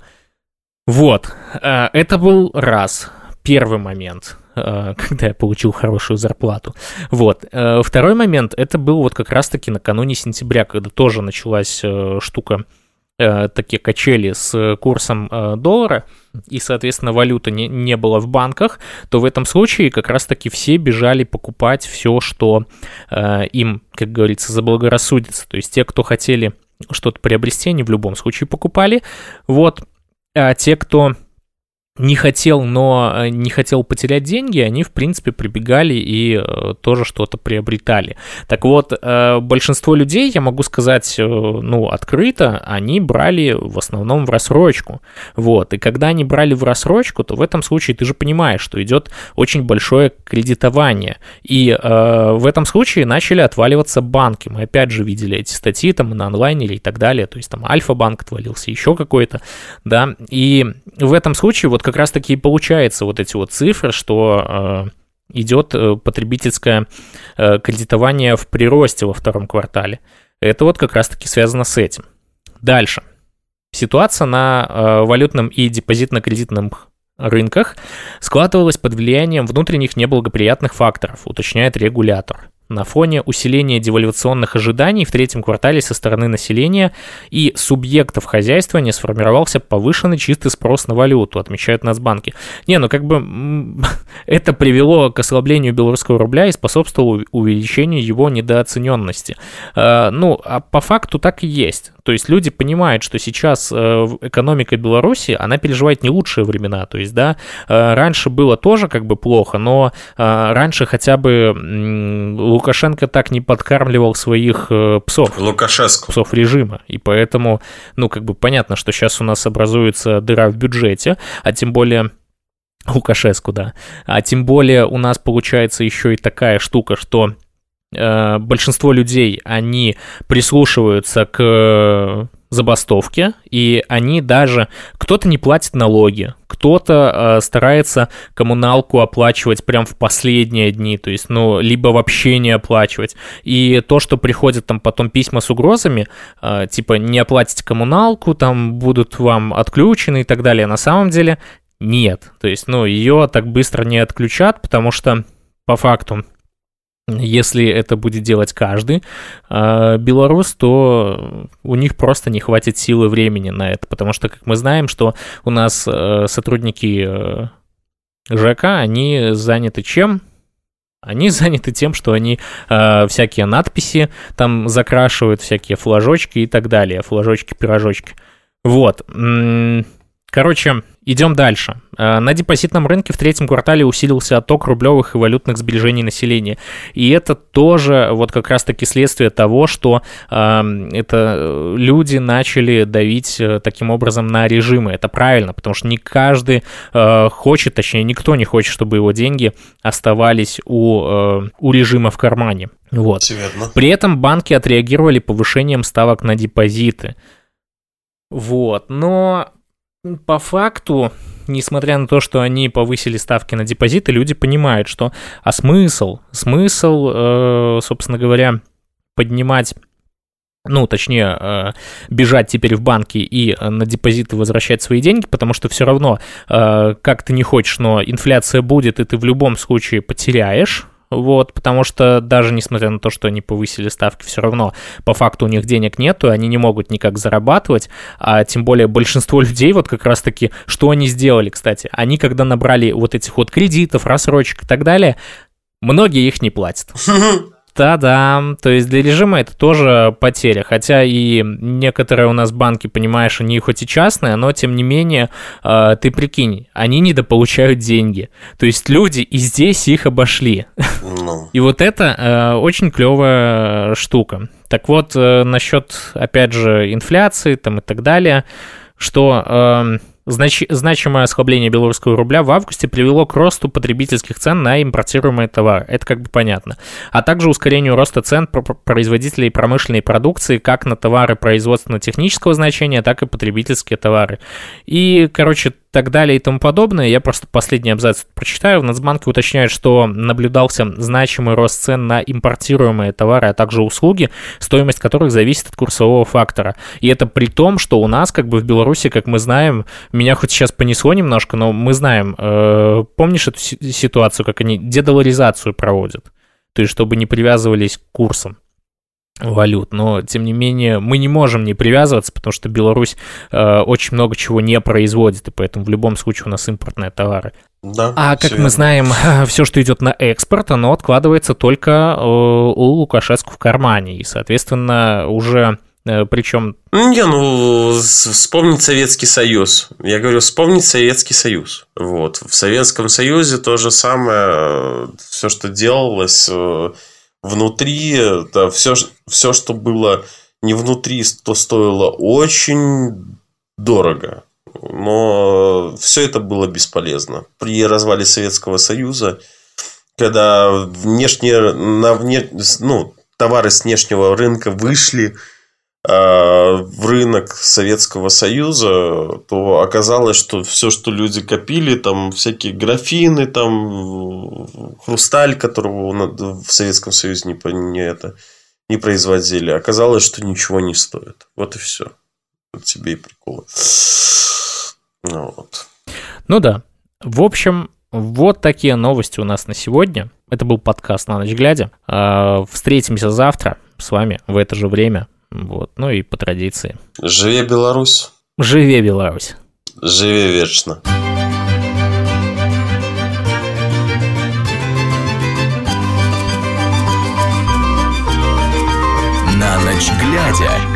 Вот, это был раз, первый момент. Э, когда я получил хорошую зарплату. Вот. Э, второй момент, это был вот как раз-таки накануне сентября, когда тоже началась э, штука такие качели с курсом доллара, и, соответственно, валюты не, не было в банках, то в этом случае как раз-таки все бежали покупать все, что им, как говорится, заблагорассудится. То есть те, кто хотели что-то приобрести, они в любом случае покупали. Вот. А те, кто не хотел, но э, не хотел потерять деньги, они, в принципе, прибегали и э, тоже что-то приобретали. Так вот, э, большинство людей, я могу сказать, ну, открыто, они брали в основном в рассрочку. Вот, и когда они брали в рассрочку, то в этом случае ты же понимаешь, что идет очень большое кредитование. И в этом случае начали отваливаться банки. Мы опять же видели эти статьи там на онлайне и так далее. То есть там Альфа-банк отвалился, еще какой-то, да. И в этом случае вот как раз-таки и получается вот эти вот цифры, что э, идет э, потребительское э, кредитование в приросте во втором квартале. Это вот как раз-таки связано с этим. Дальше. Ситуация на валютном и депозитно-кредитном рынках складывалась под влиянием внутренних неблагоприятных факторов, уточняет регулятор на фоне усиления девальвационных ожиданий в третьем квартале со стороны населения и субъектов хозяйства не сформировался повышенный чистый спрос на валюту, отмечают Нацбанки. Не, ну как бы это привело к ослаблению белорусского рубля и способствовало увеличению его недооцененности. А, ну, а по факту так и есть. То есть люди понимают, что сейчас э, экономика Беларуси, она переживает не лучшие времена. То есть, да, э, раньше было тоже как бы плохо, но э, раньше хотя бы Лукашенко так не подкармливал своих псов. Лукашеску. Псов режима. И поэтому, ну, как бы понятно, что сейчас у нас образуется дыра в бюджете, а тем более Лукашеску, да. А тем более у нас получается еще и такая штука, что большинство людей, они прислушиваются к забастовке, и они даже... Кто-то не платит налоги, кто-то э, старается коммуналку оплачивать прям в последние дни, то есть, ну, либо вообще не оплачивать. И то, что приходят там потом письма с угрозами, э, типа, не оплатите коммуналку, там будут вам отключены и так далее, на самом деле нет. То есть, ну, ее так быстро не отключат, потому что по факту если это будет делать каждый э, белорус, то у них просто не хватит силы времени на это, потому что, как мы знаем, что у нас э, сотрудники э, ЖК, они заняты чем? Они заняты тем, что они э, всякие надписи там закрашивают, всякие флажочки и так далее, флажочки-пирожочки. Вот. Короче, идем дальше. Э, на депозитном рынке в третьем квартале усилился отток рублевых и валютных сбережений населения. И это тоже вот как раз-таки следствие того, что э, это люди начали давить э, таким образом на режимы. Это правильно, потому что не каждый э, хочет, точнее никто не хочет, чтобы его деньги оставались у, э, у режима в кармане. Вот. При этом банки отреагировали повышением ставок на депозиты. Вот, но по факту, несмотря на то, что они повысили ставки на депозиты, люди понимают, что а смысл, смысл, э, собственно говоря, поднимать ну, точнее, э, бежать теперь в банки и на депозиты возвращать свои деньги, потому что все равно, э, как ты не хочешь, но инфляция будет, и ты в любом случае потеряешь вот, потому что даже несмотря на то, что они повысили ставки, все равно по факту у них денег нету, они не могут никак зарабатывать, а тем более большинство людей вот как раз-таки, что они сделали, кстати, они когда набрали вот этих вот кредитов, рассрочек и так далее, многие их не платят. Да-да, то есть для режима это тоже потеря, хотя и некоторые у нас банки, понимаешь, они хоть и частные, но тем не менее, э, ты прикинь, они недополучают деньги, то есть люди и здесь их обошли. Ну. И вот это э, очень клевая штука. Так вот, э, насчет, опять же, инфляции там и так далее, что... Э, Знач... Значимое ослабление белорусского рубля в августе привело к росту потребительских цен на импортируемые товары. Это как бы понятно. А также ускорению роста цен производителей промышленной продукции как на товары производственно-технического значения, так и потребительские товары. И, короче, так далее и тому подобное. Я просто последний абзац прочитаю. В Нацбанке уточняют, что наблюдался значимый рост цен на импортируемые товары, а также услуги, стоимость которых зависит от курсового фактора. И это при том, что у нас, как бы в Беларуси, как мы знаем, меня хоть сейчас понесло немножко, но мы знаем, э, помнишь эту ситуацию, как они дедоларизацию проводят? То есть, чтобы не привязывались к курсам валют, но тем не менее мы не можем не привязываться, потому что Беларусь э, очень много чего не производит, и поэтому в любом случае у нас импортные товары. Да, а как мы знаем, все, что идет на экспорт, оно откладывается только э, у Лукашеску в кармане, и, соответственно, уже э, причем... Не, ну, вспомнить Советский Союз. Я говорю, вспомнить Советский Союз. Вот. В Советском Союзе то же самое, все, что делалось, э, внутри, да, все, все, что было не внутри, то стоило очень дорого. Но все это было бесполезно. При развале Советского Союза, когда внешние, на вне, ну, товары с внешнего рынка вышли в рынок Советского Союза, то оказалось, что все, что люди копили, там всякие графины, там хрусталь, которого в Советском Союзе не, не, это, не производили, оказалось, что ничего не стоит. Вот и все. Вот тебе и приколы. Ну, вот. ну да. В общем, вот такие новости у нас на сегодня. Это был подкаст «На ночь глядя». А, встретимся завтра с вами в это же время. Вот. Ну и по традиции. Живе Беларусь. Живе Беларусь. Живе вечно. На ночь глядя.